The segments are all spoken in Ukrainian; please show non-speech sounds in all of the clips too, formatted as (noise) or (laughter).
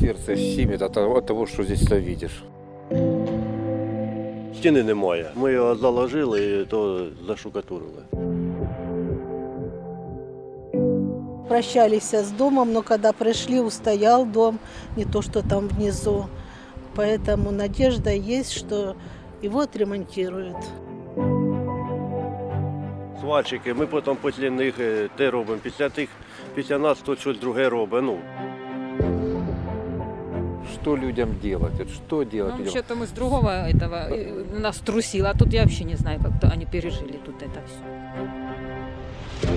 сердце щемит от того, что здесь все видишь. Стіни немає. Ми його заложили, то зашукатурили. Прощались с домом, но когда пришли, устоял дом, не то, что там внизу. Поэтому надежда есть, что его отремонтируют. Сварщики, ми потім після них е, те робимо. Після тих, після нас хтось щось друге робить. Ну, Что людям делать? Вот Что делать Ну, людям? что-то мы с другого этого э, нас трусило, а тут я вообще не знаю, как-то они пережили тут это все.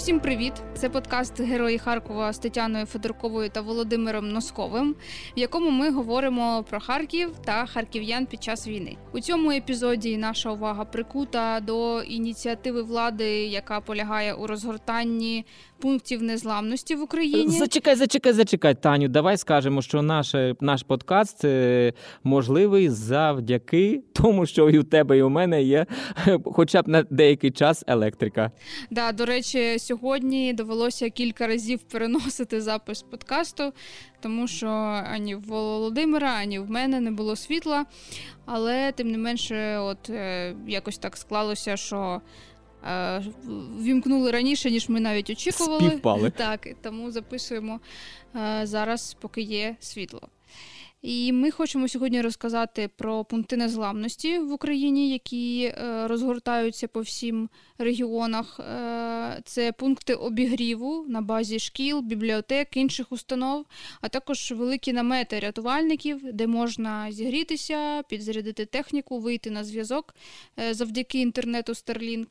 Усім привіт! Це подкаст Герої Харкова з Тетяною Федорковою та Володимиром Носковим, в якому ми говоримо про Харків та харків'ян під час війни. У цьому епізоді наша увага прикута до ініціативи влади, яка полягає у розгортанні пунктів незламності в Україні. Зачекай, зачекай, зачекай, Таню. Давай скажемо, що наш, наш подкаст е, можливий завдяки тому, що і у тебе, і у мене є е, хоча б на деякий час електрика. Да, до речі, сьогодні довелося кілька разів переносити запис подкасту, тому що ані в Володимира, ані в мене не було світла. Але тим не менше, от е, якось так склалося, що. е, Вімкнули раніше, ніж ми навіть очікували. Співпали. Так, тому записуємо е, зараз, поки є світло. І ми хочемо сьогодні розказати про пункти незламності в Україні, які е, розгортаються по всім регіонах. Е, Це пункти обігріву на базі шкіл, бібліотек, інших установ, а також великі намети рятувальників, де можна зігрітися, підзарядити техніку, вийти на зв'язок е, завдяки інтернету Starlink.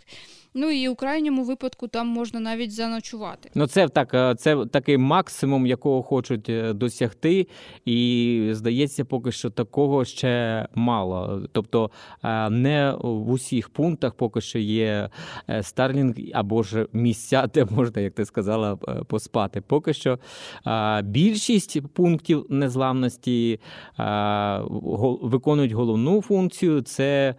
Ну і у крайньому випадку там можна навіть заночувати. Ну, це так, е, це такий максимум, якого хочуть е, досягти, і здається, поки що такого ще мало. Тобто е, не в усіх пунктах поки що є Starlink або ж місця, (laughs) де можна, як ти сказала, поспати. Поки що більшість пунктів незламності виконують головну функцію це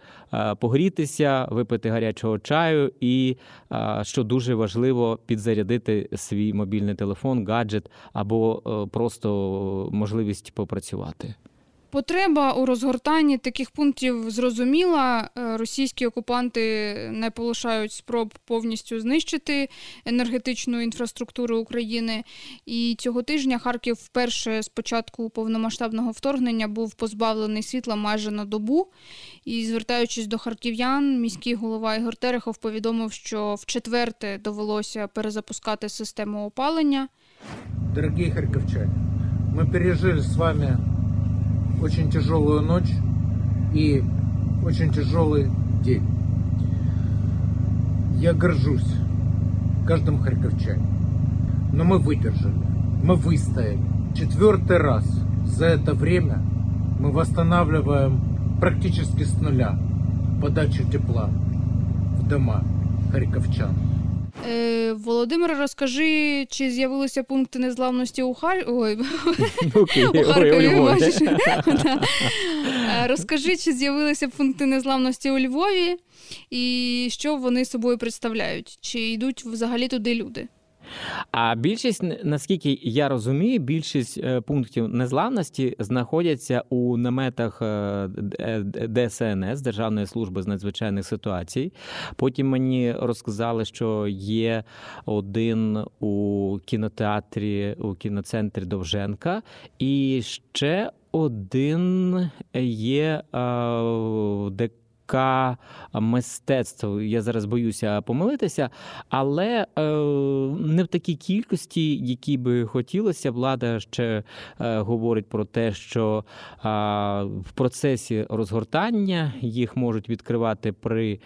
погрітися, випити гарячого чаю і, що дуже важливо, підзарядити свій мобільний телефон, гаджет або е, просто можливість попрацювати. Потреба у розгортанні таких пунктів зрозуміла. Е, Російські окупанти не полишають спроб повністю знищити енергетичну інфраструктуру України. І цього тижня Харків вперше з початку повномасштабного вторгнення був позбавлений світла майже на добу. І звертаючись до харків'ян, міський голова Ігор Терехов повідомив, що вчетверте довелося перезапускати систему опалення. Дорогие харьковчане, мы пережили с вами очень тяжелую ночь и очень тяжелый день. Я горжусь каждым харьковчанином. Но мы выдержали, мы выстояли. Четвертый раз за это время мы восстанавливаем практически с нуля подачу тепла в дома харьковчан. Е, Володимир, розкажи, чи з'явилися пункти незламності у Хар... Ой, (laughs) у Харкові. (laughs) Е, Розкажи, чи з'явилися пункти незламності у Львові, і що вони собою представляють? Чи йдуть взагалі туди люди? А більшість, наскільки я розумію, більшість е, пунктів незламності знаходяться у наметах е, ДСНС Державної служби з надзвичайних ситуацій. Потім мені розказали, що є один у кінотеатрі у кіноцентрі Довженка, і ще один є е, де ДК мистецтв. Я зараз боюся помилитися, але е, не в такій кількості, які би хотілося. Влада ще е, говорить про те, що в процесі розгортання їх можуть відкривати при е,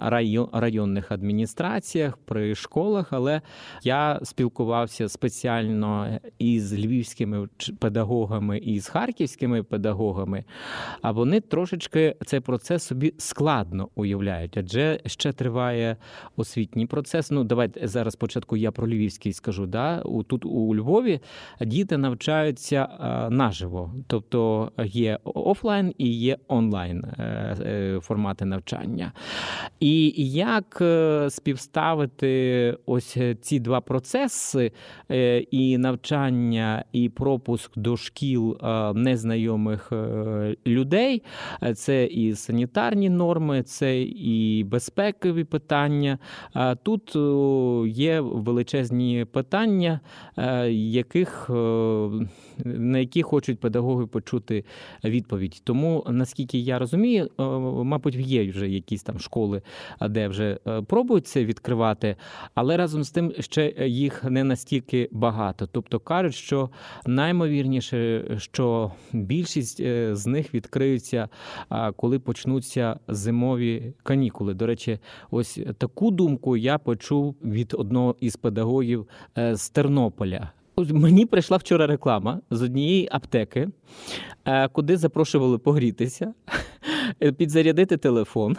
район, районних адміністраціях, при школах. Але я спілкувався спеціально із львівськими педагогами і з харківськими педагогами. А вони трошечки цей процес собі складно уявляють, адже ще триває освітній процес. Ну, давайте зараз спочатку я про львівський скажу. Да? Тут у Львові діти навчаються наживо, тобто є офлайн і є онлайн е, е, формати навчання. І як е, співставити ось ці два процеси і навчання, і пропуск до шкіл незнайомих людей, це і санітарні норми, це і безпекові питання. Тут є величезні питання, е, яких, на які хочуть педагоги почути відповідь. Тому, наскільки я розумію, мабуть, є вже якісь там школи, де вже е, пробують це відкривати, але разом з тим ще їх не настільки багато. Тобто кажуть, що наймовірніше, що більшість е, з них відкриються, а, коли почнуться зимові канікули. До речі, ось таку думку я почув від одного із педагогів е, з Тернополя. Мені прийшла вчора реклама з однієї аптеки, е, куди запрошували погрітися, підзарядити телефон.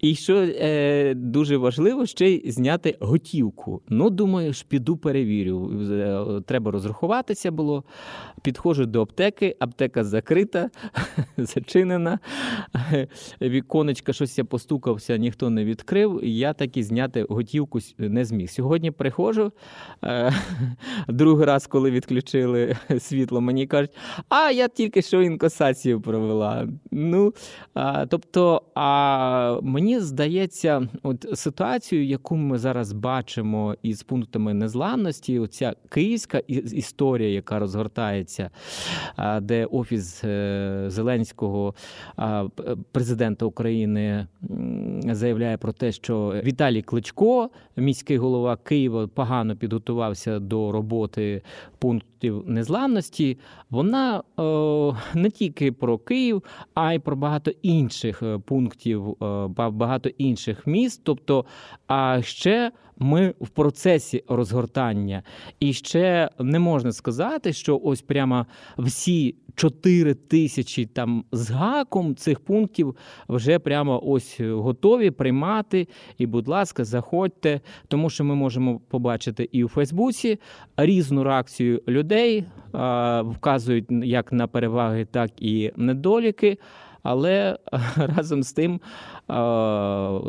І що е, дуже важливо, ще й зняти готівку. Ну, думаю, ж піду перевірю. Е, Треба розрахуватися було. Підходжу до аптеки, аптека закрита, (laughs) зачинена. Віконечка щось я постукався, ніхто не відкрив. Я так і зняти готівку не зміг. Сьогодні приходжу. е, (laughs) Другий раз, коли відключили (laughs) світло, мені кажуть, а я тільки що інкасацію провела. Ну, тобто, а мені здається, от ситуацію, яку ми зараз бачимо із пунктами незламності, оця київська історія, яка розгортається, де офіс е, Зеленського, президента України, заявляє про те, що Віталій Кличко, міський голова Києва, погано підготувався до роботи пунктів незламності. Вона о, не тільки про Київ, а й про багато інших е, пунктів, е, багато інших міст. Тобто, а ще ми в процесі розгортання. І ще не можна сказати, що ось прямо всі 4 тисячі там з гаком цих пунктів вже прямо ось готові приймати. І, будь ласка, заходьте, тому що ми можемо побачити і у Фейсбуці різну реакцію людей, вказують як на переваги, так і недоліки. Але (laughs) разом з тим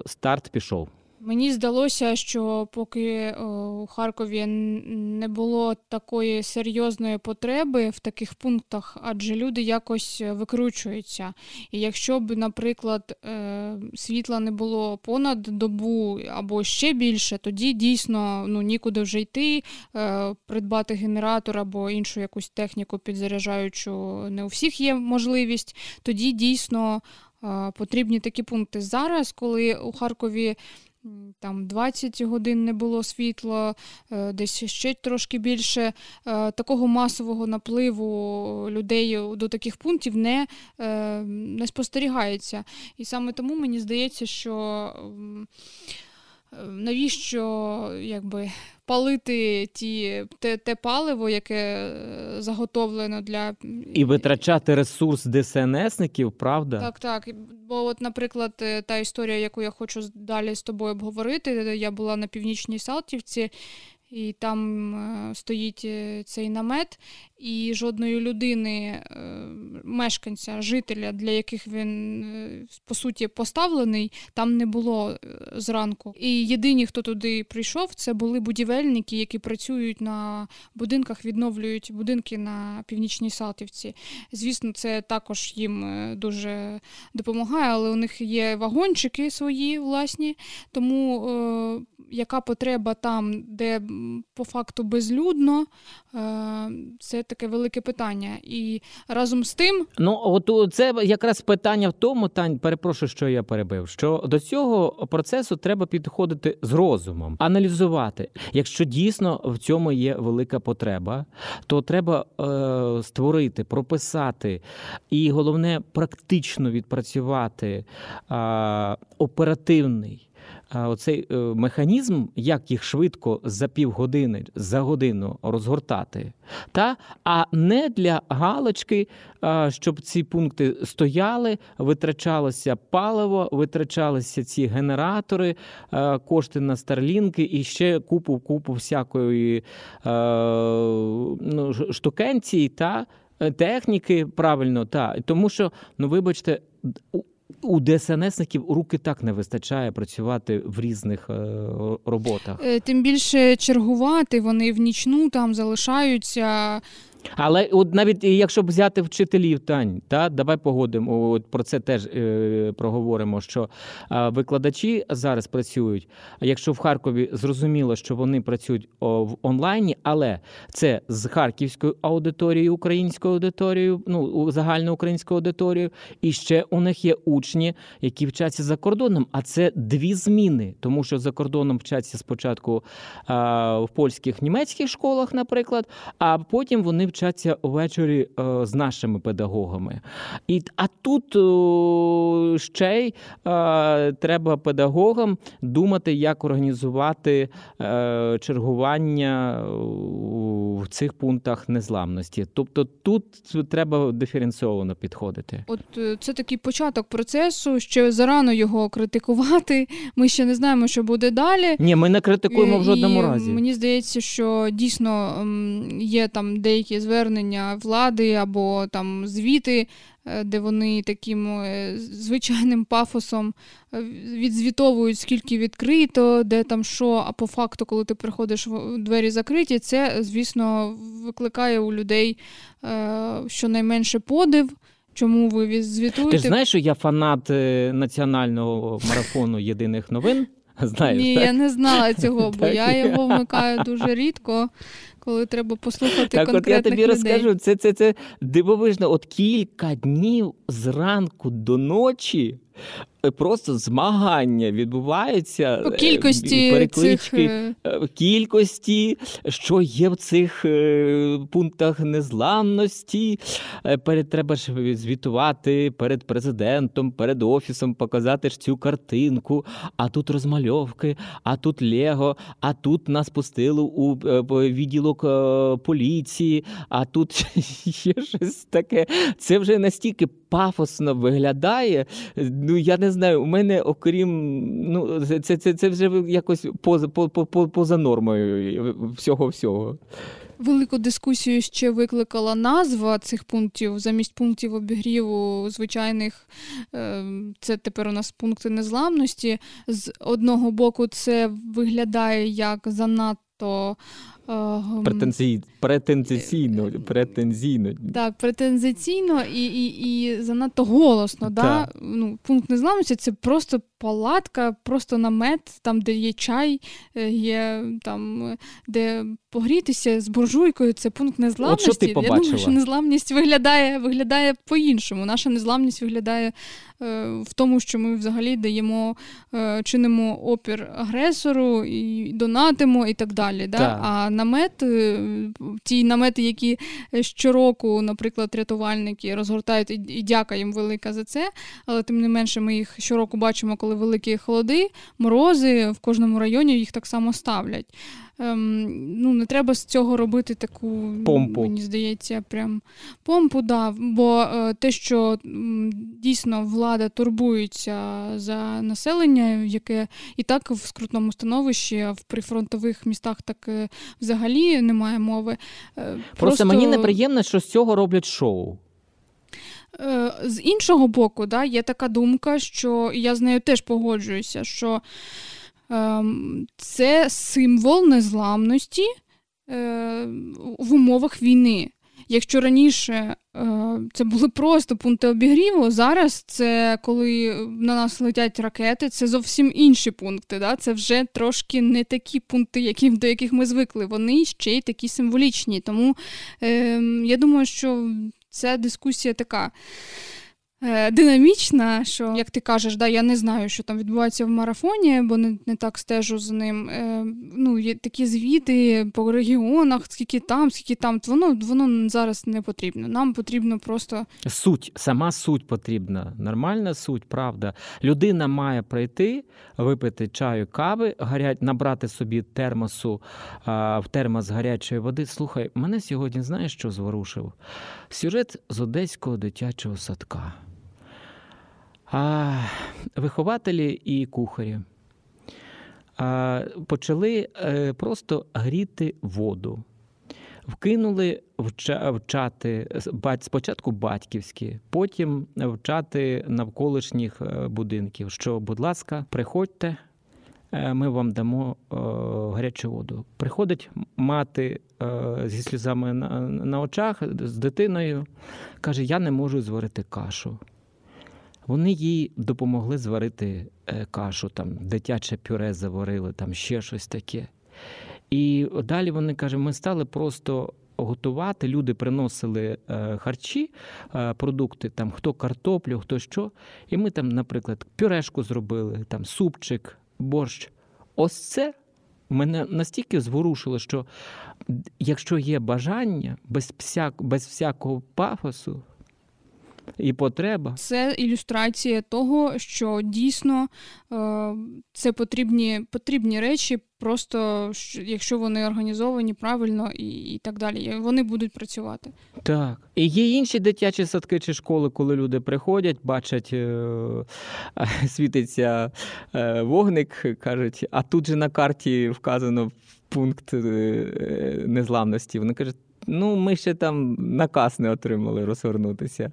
старт пішов. Мені здалося, що поки е, у Харкові не було такої серйозної потреби в таких пунктах, адже люди якось е, викручуються. І якщо б, наприклад, е, світла не було понад добу або ще більше, тоді дійсно ну, нікуди вже йти, придбати генератор або іншу якусь техніку підзаряджаючу не у всіх є можливість. Тоді дійсно потрібні такі пункти. Зараз, коли у Харкові там 20 годин не було світла, е, десь ще трошки більше. е, Такого масового напливу людей до таких пунктів не, е, не спостерігається. І саме тому мені здається, що навіщо якби, палити ті, те, те паливо, яке е, заготовлено для І витрачати ресурс ДСНСників, правда? так, так. Бо, от, наприклад, е, та історія, яку я хочу далі з тобою обговорити, я була на північній Салтівці, і там е, стоїть е, цей намет, і жодної людини, е, мешканця, жителя, для яких він по суті поставлений, там не було зранку. І єдині, хто туди прийшов, це були будівельники, які працюють на будинках, відновлюють будинки на північній Салтівці. Звісно, це також їм дуже допомагає, але у них є вагончики свої власні. Тому е, яка потреба там, де по факту безлюдно, е, це таке велике питання. І разом з тим, Ну, от це якраз питання в тому, Тань, перепрошую, що я перебив. Що до цього процесу треба підходити з розумом, аналізувати. Якщо дійсно в цьому є велика потреба, то треба е, створити, прописати і головне практично відпрацювати е, оперативний. Оцей е, механізм, як їх швидко за півгодини, за годину розгортати, та? а не для галочки, щоб ці пункти стояли, витрачалося паливо, витрачалися ці генератори, кошти на старлінки і ще купу купу всякої ну, штукенції та е, техніки. Правильно, та тому що, ну вибачте, у- ДСНСників руки так не вистачає працювати в різних е, роботах. Е, Тим більше чергувати, вони в нічну там залишаються. Але от навіть якщо б взяти вчителів, Тань, та давай погодимо. От про це теж е, проговоримо. Що е, викладачі зараз працюють. Якщо в Харкові зрозуміло, що вони працюють в онлайні, але це з харківською аудиторією, українською аудиторією, ну загальноукраїнською аудиторією, і ще у них є учні, які вчаться за кордоном. А це дві зміни, тому що за кордоном вчаться спочатку а, в польських німецьких школах, наприклад, а потім вони вчаться ввечері е, з нашими педагогами. І, а тут о, ще й е, треба педагогам думати, як організувати е, чергування в цих пунктах незламності. Тобто тут треба диференційовано підходити. От е, це такий початок процесу, ще зарано його критикувати. Ми ще не знаємо, що буде далі. Ні, ми не критикуємо в І жодному разі. Мені здається, що дійсно є там деякі звернення влади або там звіти, е, де вони таким е, звичайним пафосом е, відзвітовують, скільки відкрито, де там що, а по факту, коли ти приходиш в двері закриті, це, звісно, викликає у людей щонайменше подив. Чому ви звітуєте? Ти ж знаєш, що я фанат національного марафону єдиних новин? (laughs) Знаєш, Ні, так? я не знала цього, бо я- його вмикаю дуже рідко, коли треба послухати Так, от я тобі людей. розкажу, це, це, це дивовижно. От кілька днів зранку до ночі просто змагання відбуваються. По е, кількості переклички. е, е, кількості, що є в цих е, пунктах незламності. Е, Перед треба ж звітувати перед президентом, перед офісом, показати ж цю картинку. А тут розмальовки, а тут Лего, а тут нас пустили у е, відділок е, поліції, а тут (laughs) ще щось таке. Це вже настільки пафосно виглядає. Ну я не знаю, у мене окрім ну це, це, це вже якось поза по, по, по- поза нормою всього всього. велику дискусію ще викликала назва цих пунктів замість пунктів обігріву звичайних. е, Це тепер у нас пункти незламності. З одного боку, це виглядає як занадто. гм, Претензій, претензійно, претензійно. Так, претензійно і, і, і занадто голосно. Да? Так. Ну, пункт незламності це просто палатка, просто намет, там, де є чай, е, є там, де погрітися з буржуйкою, це пункт незламності. ти Я думаю, що незламність виглядає, виглядає по-іншому. Наша незламність виглядає е, в тому, що ми взагалі даємо, е, чинимо опір агресору і донатимо і так далі. Да? Так. А намет, е, ті намети, які щороку, наприклад, рятувальники розгортають, і, і дяка їм велика за це. Але тим не менше, ми їх щороку бачимо, коли великі холоди, морози в кожному районі їх так само ставлять. Ем, ну, не треба з цього робити таку, Помпу. мені здається, прям помпу, да. Бо е, те, що м, дійсно влада турбується за населення, яке і так в скрутному становищі, а в прифронтових містах так е, взагалі немає мови. Е, Просто, мені неприємно, що з цього роблять шоу. Е, З іншого боку, да, є така думка, що і я з нею теж погоджуюся, що ем, це символ незламності е, в умовах війни. Якщо раніше е, це були просто пункти обігріву, зараз це коли на нас летять ракети, це зовсім інші пункти. Да? Це вже трошки не такі пункти, які, до яких ми звикли. Вони ще й такі символічні. Тому е, я думаю, що ця дискусія така динамічна, що, як ти кажеш, да, я не знаю, що там відбувається в марафоні, бо не, не так стежу за ним. Е, ну, є такі звіти по регіонах, скільки там, скільки там. Воно, воно зараз не потрібно. Нам потрібно просто Суть, сама суть потрібна. Нормальна суть, правда. Людина має прийти, випити чаю, кави, гарять, набрати собі термосу в термос гарячої води. Слухай, мене сьогодні знаєш, що зворушив? Сюжет з одеського дитячого садка. А, вихователі і кухарі а, почали е, просто гріти воду. Вкинули вчати спочатку батьківські, потім вчати навколишніх е, будинків. Що, будь ласка, приходьте, е, ми вам дамо гарячу воду. Приходить мати зі сльозами на очах з дитиною, каже: Я не можу зварити кашу. Вони їй допомогли зварити е, кашу, там дитяче пюре заварили, там ще щось таке. І далі вони кажуть, ми стали просто готувати. Люди приносили е, харчі, е, продукти, там хто картоплю, хто що. І ми там, наприклад, пюрешку зробили, там супчик, борщ. Ось це мене настільки зворушило, що якщо є бажання без, всяк, без всякого пафосу і потреба, це ілюстрація того, що дійсно е, це потрібні, потрібні речі, просто якщо вони організовані правильно і, і так далі, вони будуть працювати. Так. І є інші дитячі садки чи школи, коли люди приходять, бачать, е, (laughs) світиться е, вогник, кажуть, а тут же на карті вказано пункт незламності. Вони кажуть, ну, ми ще там наказ не отримали розгорнутися.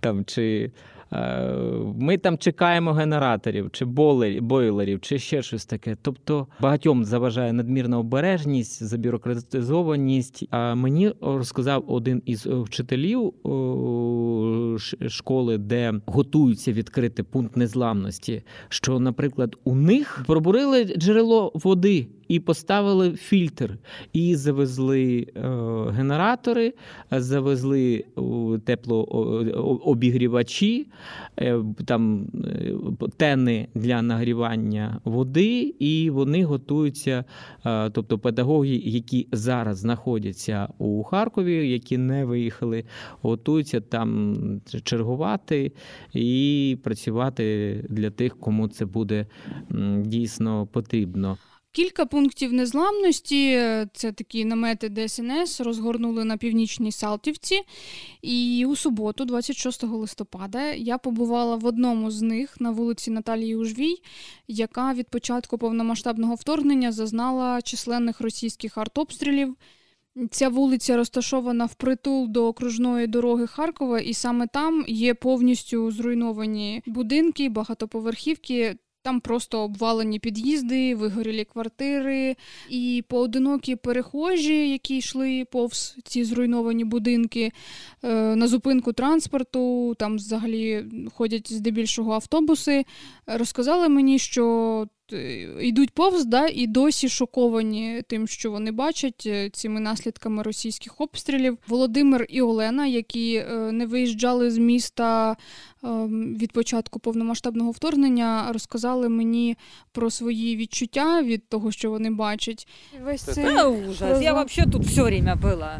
Там, чи, е, ми там чекаємо генераторів, чи бойлерів, чи ще щось таке. Тобто багатьом заважає надмірна обережність, забюрократизованість. А мені розказав один із е, вчителів о, школи, де готуються відкрити пункт незламності, що, наприклад, у них пробурили джерело води. І поставили фільтр, і завезли е, генератори, завезли о, теплообігрівачі, е, там е, тени для нагрівання води, і вони готуються, е, тобто педагоги, які зараз знаходяться у Харкові, які не виїхали, готуються там чергувати і працювати для тих, кому це буде дійсно потрібно. Кілька пунктів незламності це такі намети ДСНС розгорнули на північній Салтівці. І у суботу, 26 листопада, я побувала в одному з них на вулиці Наталії Ужвій, яка від початку повномасштабного вторгнення зазнала численних російських артобстрілів. Ця вулиця розташована впритул до окружної дороги Харкова, і саме там є повністю зруйновані будинки, багатоповерхівки. Там просто обвалені під'їзди, вигорілі квартири, і поодинокі перехожі, які йшли повз ці зруйновані будинки е, на зупинку транспорту, там взагалі ходять здебільшого автобуси, розказали мені, що йдуть повз, да, і досі шоковані тим, що вони бачать е, цими наслідками російських обстрілів. Володимир і Олена, які е, не виїжджали з міста ем, від початку повномасштабного вторгнення, розказали мені про свої відчуття від того, що вони бачать. Весь цей Да, ужас. Я вообще тут все время была.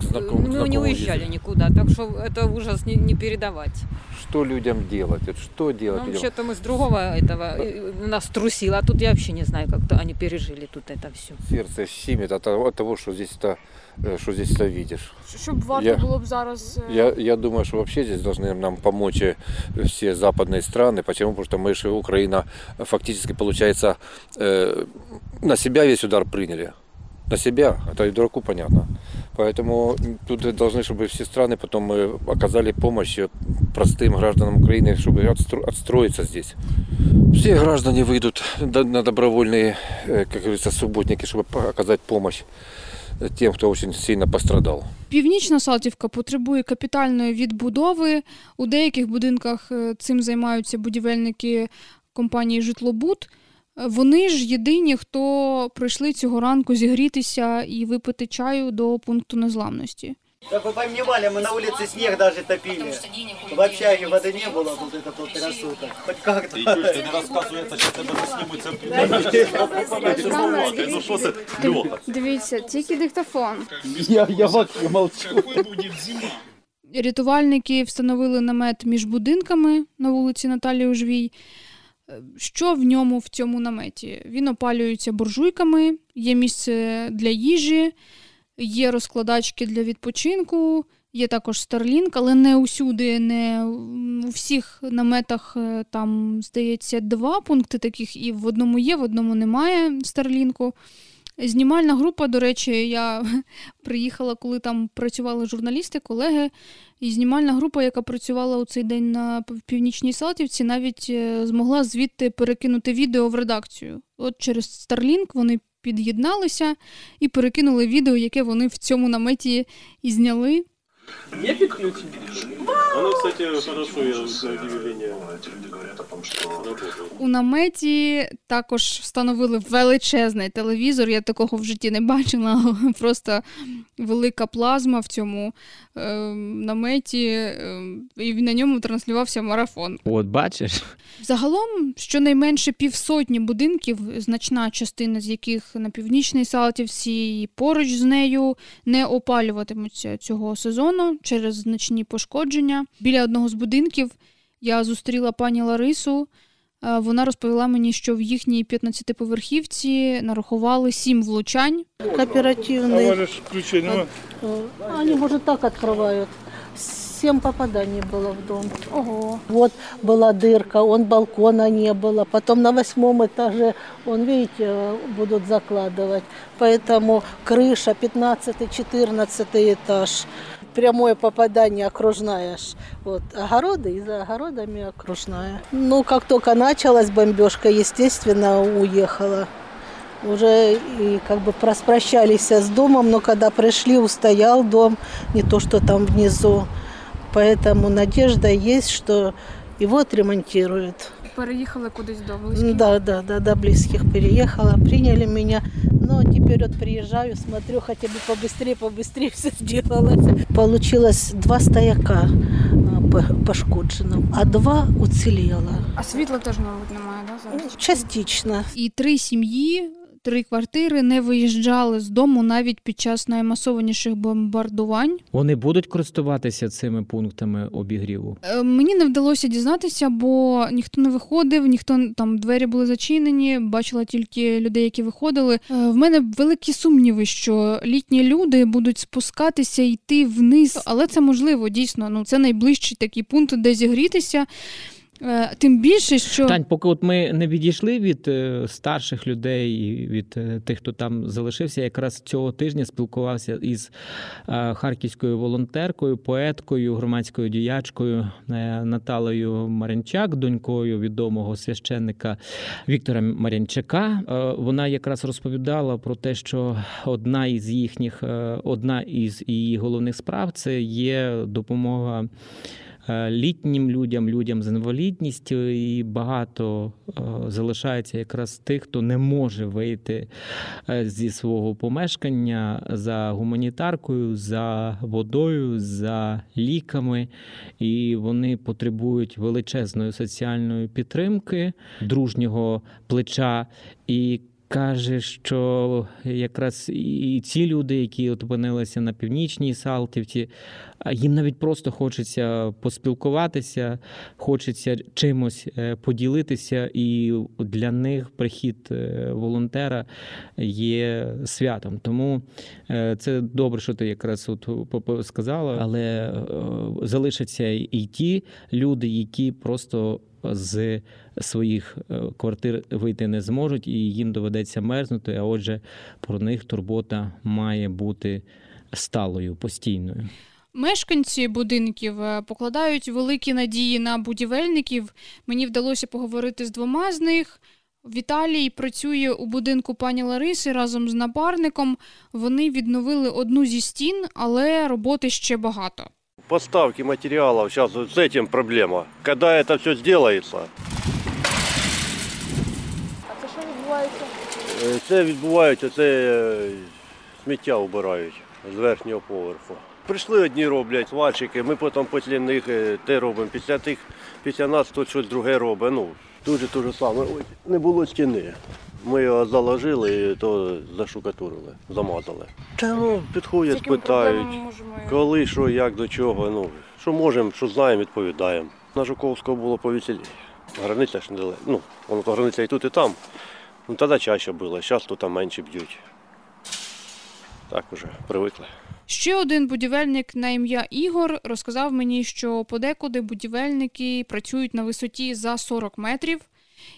К знаком- к Мы не знакомым уезжали ездили. никуда, так что это ужас не, не передавать. Что людям делать? Вот Что делать Ну, вообще-то мы с другого этого э, нас трусило, а тут я вообще не знаю, как-то они пережили тут это все. Сердце щемит от того, от того, что здесь это, э, что здесь это видишь. щоб варто Я- було б зараз. е, Я, я думаю, что вообще здесь должны нам помочь э, все западные страны. Почему? Потому что мы же Украина фактически, получается, э, на себя весь удар приняли. На себя, это и дураку понятно. Поэтому тут должны, чтобы все страны потом э, оказали помощь э, простым гражданам Украины, чтобы отстро- отстроиться здесь. Все граждане выйдут до- на добровольные, э, как говорится, субботники, чтобы по- оказать помощь э, тем, кто очень сильно пострадал. Північна Салтівка потребує капітальної відбудови. У деяких будинках е, цим займаються будівельники компанії Житлобуд. Е, Вони ж єдині, хто прийшли цього ранку зігрітися і випити чаю до пункту незламності. Как вы понимали, мы на улице снег даже топили. В общаге воды не было, тут это полтора суток. Хоть как-то. Ти чуєш, ти не розказує, це що тебе заснімуться. Ну що це, Льоха? Дивіться, тільки диктофон. Я, я вообще молчу. Рятувальники встановили намет між будинками на вулиці Наталії Ужвій. Що в ньому в цьому наметі? Він опалюється буржуйками, є місце для їжі, є розкладачки для відпочинку, є також Starlink, але не усюди, не у всіх наметах е, там, здається, два пункти таких, і в одному є, в одному немає Старлінку. Знімальна група, до речі, я (laughs) приїхала, коли там працювали журналісти, колеги. І знімальна група, яка працювала у цей день на Північній Салтівці, навіть е, змогла звідти перекинути відео в редакцію. От через Starlink вони під'єдналися і перекинули відео, яке вони в цьому наметі і зняли. Оно, кстати, хорошо, я на работает. У наметі також встановили величезний телевізор. Я такого в житті не бачила. (laughs) Просто велика плазма в цьому е, наметі, е, і на ньому транслювався марафон. От бачиш, Загалом щонайменше півсотні будинків, значна частина з яких на північній Салтівці і поруч з нею не опалюватимуться цього сезону через значні пошкодження. Біля одного з будинків я зустріла пані Ларису. Е, Вона розповіла мені, що в їхній 15-поверхівці нарахували сім влучань. Кооперативный. Э, Они, может, так открывают. Семь попаданий было в дом. Ого. Вот была дырка, он балкона не было. Потом на восьмом этаже, он, видите, э, будут закладывать. Поэтому крыша 15-14 этаж. Прямое попадание окружная. ж. Вот, огороды и за огородами окружная. Ну, как только началась бомбежка, естественно, уехала уже и как бы проспрощались с домом, но когда пришли, устоял дом, не то, что там внизу. Поэтому надежда есть, что его отремонтируют. Переїхали кудись до Да, да, да, до близких переехала, приняли меня. Но теперь вот приезжаю, смотрю, хотя бы побыстрее, побыстрее (laughs) все сделалось. Получилось два стояка а, по- пошкоджено, а два уцелело. А світла теж, мабуть, немає, да, зараз? Частично. І три сім'ї, три квартири не виїжджали з дому навіть під час наймасованіших бомбардувань. вони будуть користуватися цими пунктами обігріву. Е, Мені не вдалося дізнатися, бо ніхто не виходив, ніхто там двері були зачинені. Бачила тільки людей, які виходили. Е, В мене великі сумніви, що літні люди будуть спускатися йти вниз, але це можливо дійсно. Ну це найближчий такий пункт, де зігрітися. Е, Тим більше, що Тань, поки от ми не відійшли від е, старших людей і від е, тих, хто там залишився, якраз цього тижня спілкувався із харківською волонтеркою, поеткою, громадською діячкою Наталею Марянчак, донькою відомого священника Віктора Марянчака. Вона якраз розповідала про те, що одна із їхніх, одна із її головних справ це є допомога літнім людям, людям з інвалідністю, і багато е, залишається якраз тих, хто не може вийти е, зі свого помешкання за гуманітаркою, за водою, за ліками, і вони потребують величезної соціальної підтримки, дружнього плеча і. Каже, що якраз і ці люди, які от опинилися на північній Салтівці, їм навіть просто хочеться поспілкуватися, хочеться чимось е, поділитися, і для них прихід е, волонтера є святом. Тому е, це добре, що ти якраз от сказала, але залишаться і ті люди, які просто з своїх е, квартир вийти не зможуть, і їм доведеться мерзнути. А отже, про них турбота має бути сталою, постійною. Мешканці будинків е, покладають великі надії на будівельників. Мені вдалося поговорити з двома з них. Віталій працює у будинку пані Лариси разом з напарником. Вони відновили одну зі стін, але роботи ще багато. Поставки сейчас вот с этим проблема. Когда это все сделается, А це що відбувається? е, це відбувається, це е, сміття вбирають з верхнього поверху. Прийшли одні роблять вальчики, ми потім після них е, те робимо. Після тих, після нас хтось щось друге робить. Ну, дуже дуже саме. Ой, не було стіни. Ми його заложили і то заштукатурили, замазали. Та ну, підходять, питають, коли, що, як, до чого. Ну, що можемо, що знаємо, відповідаємо. На Жуковського було повеселіше. Границя ж не далеко. Ну, воно то границя і тут, і там. Ну, тоді чаще було, зараз тут менше б'ють. Так уже привикли. Ще один будівельник на ім'я Ігор розказав мені, що подекуди будівельники працюють на висоті за 40 метрів,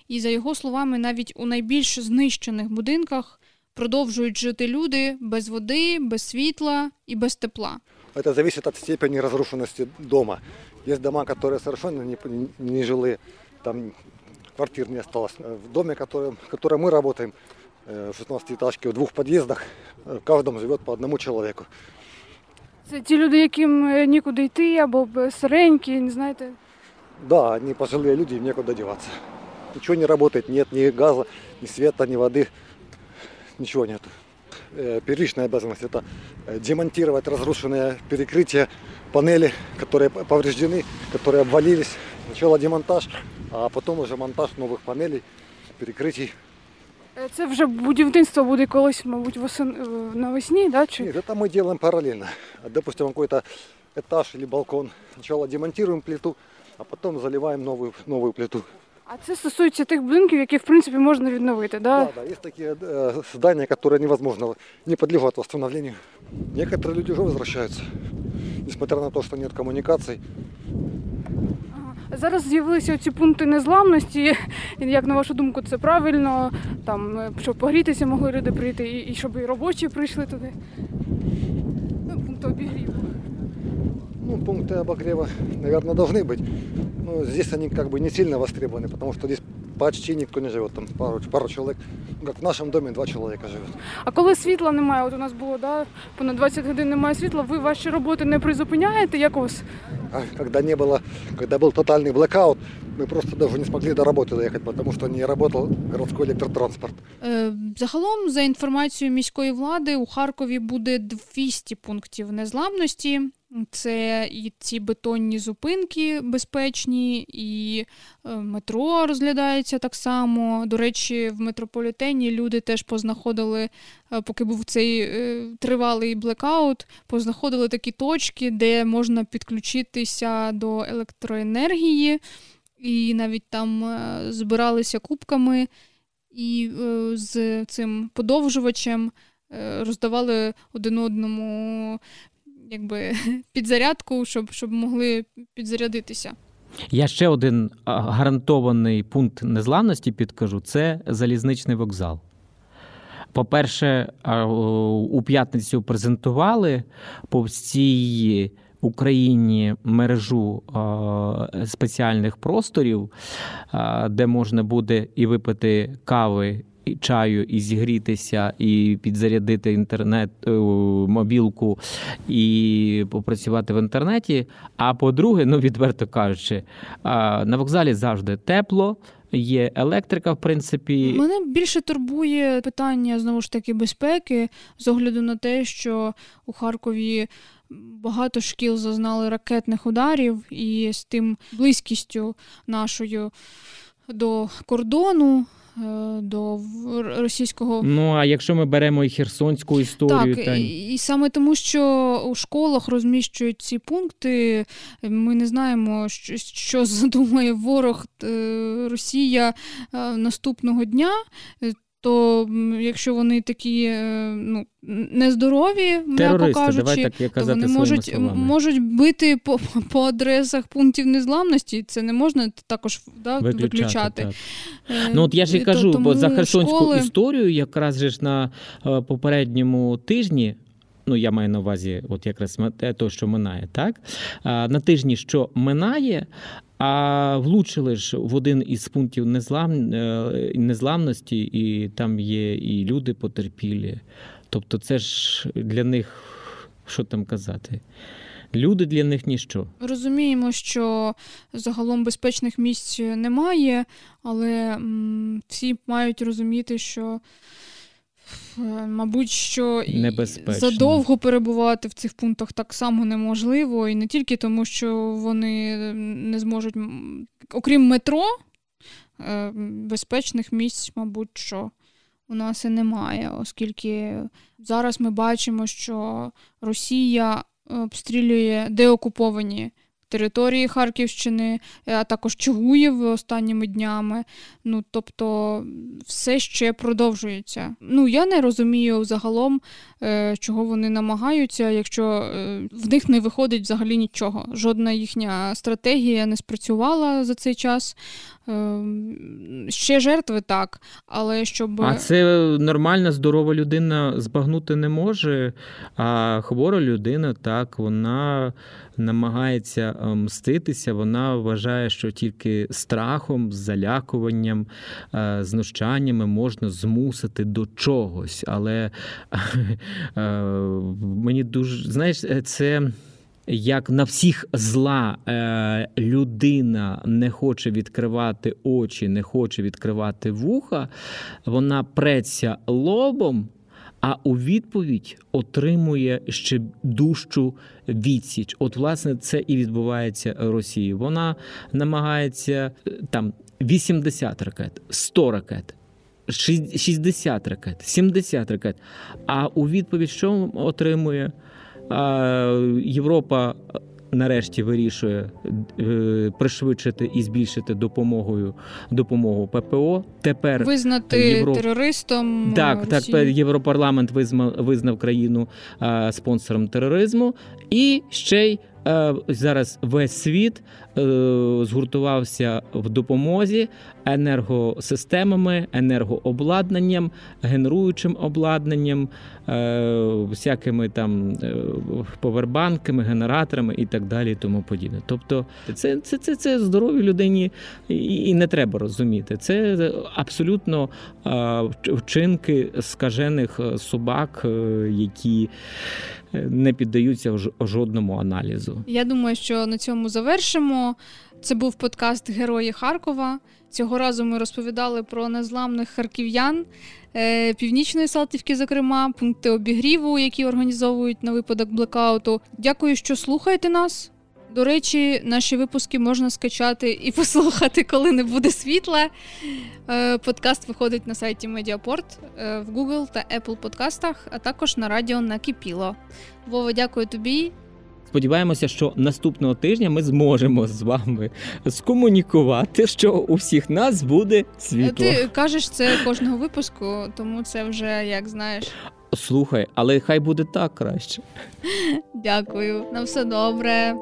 і за його словами, навіть у найбільш знищених будинках продовжують жити люди без води, без світла і без тепла. Это зависит от степени разрушенности дома. Есть дома, которые совершенно не, не жилые, там квартир не осталось. В доме, который, в котором мы работаем, э, в 16-этажке, в двух подъездах, э, в каждом живет по одному человеку. Це ті люди, яким е, нікуди йти, або б- старенькі, не знаєте. Да, они пожилые люди, им некуда деваться. Ничего не работает, нет ни газа, ни света, ни воды, ничего нет. Э, Первичная обязанность это э, демонтировать разрушенные перекрытия, панели, которые п- повреждены, которые обвалились. Сначала демонтаж, а потом уже монтаж новых панелей, перекрытий. Е, Це вже будівництво буде колись, мабуть, восен... е, навесні, да? чи Нет, это мы делаем параллельно. Допустим, какой-то этаж или балкон. Сначала демонтируем плиту, а потом заливаем новую, новую плиту. А це стосується тих будинків, які в принципі можна відновити, да? Да, да, есть такие э, здания, которые невозможно, не подлежат восстановлению. Некоторые люди уже возвращаются, несмотря на то, что нет коммуникаций. Ага. Зараз з'явилися ці пункти незламності. Як на вашу думку, це правильно? Там, е, щоб погрітися могли люди прийти, і, і щоб і робочі прийшли туди. Ну, пункти обігріву. Ну, пункты обогрева, наверное, должны быть. Но здесь они как бы не сильно востребованы, потому что здесь почти никто не живет. Там пару, пару человек. Ну, как в нашем доме два человека живет. А коли світла немає, от у нас було да, понад 20 годин немає світла, ви ваші роботи не призупиняєте якось? А когда не было, когда был тотальный блэкаут, мы просто даже не смогли до работы доехать, потому что не работал городской электротранспорт. Е, Загалом, за інформацією міської влади, у Харкові буде 200 пунктів незламності. Це і ці бетонні зупинки безпечні, і е, метро розглядається так само. До речі, в метрополітені люди теж познаходили, е, поки був цей е, тривалий блекаут, познаходили такі точки, де можна підключитися до електроенергії, і навіть там збиралися кубками і з цим подовжувачем роздавали один одному якби, (laughs) підзарядку, щоб, щоб могли підзарядитися. Я ще один гарантований пункт незламності підкажу: це залізничний вокзал. По-перше, у п'ятницю презентували по всій Україні мережу спеціальних просторів, де можна буде і випити кави. І чаю, і зігрітися, і підзарядити інтернет, е, мобілку, і попрацювати в інтернеті. А по-друге, ну відверто кажучи, на вокзалі завжди тепло, є електрика, в принципі. Мене більше турбує питання знову ж таки безпеки з огляду на те, що у Харкові багато шкіл зазнали ракетних ударів, і з тим близькістю нашою до кордону. Е, До російського Ну а якщо ми беремо і херсонську історію, Так, та і, і саме тому, що у школах розміщують ці пункти, ми не знаємо, що, що (laughs) задумає ворог е, Росія е, наступного дня. То якщо вони такі е, ну, нездорові, м'яко кажучи, так то вони можуть, можуть бити по, по адресах пунктів незламності. Це не можна також да, виключати. так. Е, Ну от я ж і то кажу, бо за херсонську школи- історію, якраз же ж на е, попередньому тижні. Ну, я маю на увазі, от якраз те, що минає, так? На тижні, що минає, а влучили ж в один із пунктів незлам, е, незламності, і там є і люди потерпілі. Тобто, це ж для них, що там казати? Люди для них ніщо. Розуміємо, що загалом безпечних місць немає, але всі мають розуміти, що Мабуть, що Небезпечно. задовго перебувати в цих пунктах так само неможливо, і не тільки тому, що вони не зможуть, окрім метро, е, безпечних місць, мабуть, що у нас і немає, оскільки зараз ми бачимо, що Росія обстрілює деокуповані території Харківщини, е, а також Чугуїв останніми днями. Ну, тобто, все ще продовжується. Ну, я не розумію загалом, е, чого вони намагаються, якщо е, в них не виходить взагалі нічого. Жодна їхня стратегія не спрацювала за цей час. Ще жертви так, але щоб. А це нормальна, здорова людина збагнути не може. А хвора людина, так, вона намагається мститися, вона вважає, що тільки страхом, залякуванням, е, знущаннями можна змусити до чогось. Але е, мені дуже, знаєш, це. Як на всіх зла е, людина не хоче відкривати очі, не хоче відкривати вуха, вона преться лобом, а у відповідь отримує ще дужчу відсіч. От, власне, це і відбувається Росією. Вона намагається е, там 80 ракет, 100 ракет. 60 ракет, 70 ракет. А у відповідь що отримує? Європа нарешті вирішує е, пришвидшити і збільшити допомогою допомогу ППО. Тепер Визнати Європ- терористом. так, Росію. так, тепер Європарламент визнав, визнав країну е, спонсором тероризму, і ще й е, зараз весь світ е, згуртувався в допомозі енергосистемами, енергообладнанням, генеруючим обладнанням, е, всякими там е, повербанками, генераторами і так далі, і тому подібне. Тобто, це, це, це, це здоровій людині і, не треба розуміти. Це абсолютно е, вчинки скажених е, собак, е, які е, не піддаються жодному аналізу. Я думаю, що на цьому завершимо. Це був подкаст Герої Харкова. Цього разу ми розповідали про незламних харків'ян е, північної Салтівки, зокрема, пункти обігріву, які організовують на випадок блекауту. Дякую, що слухаєте нас. До речі, наші випуски можна скачати і послухати, коли не буде світла. Е, Подкаст виходить на сайті Медіапорт в Google та Apple подкастах, а також на радіо Накипіло. Вова, дякую тобі. Сподіваємося, що наступного тижня ми зможемо з вами скомунікувати, що у всіх нас буде світло. Ти кажеш це кожного випуску, тому це вже як знаєш. Слухай, але хай буде так краще. Дякую. На все добре.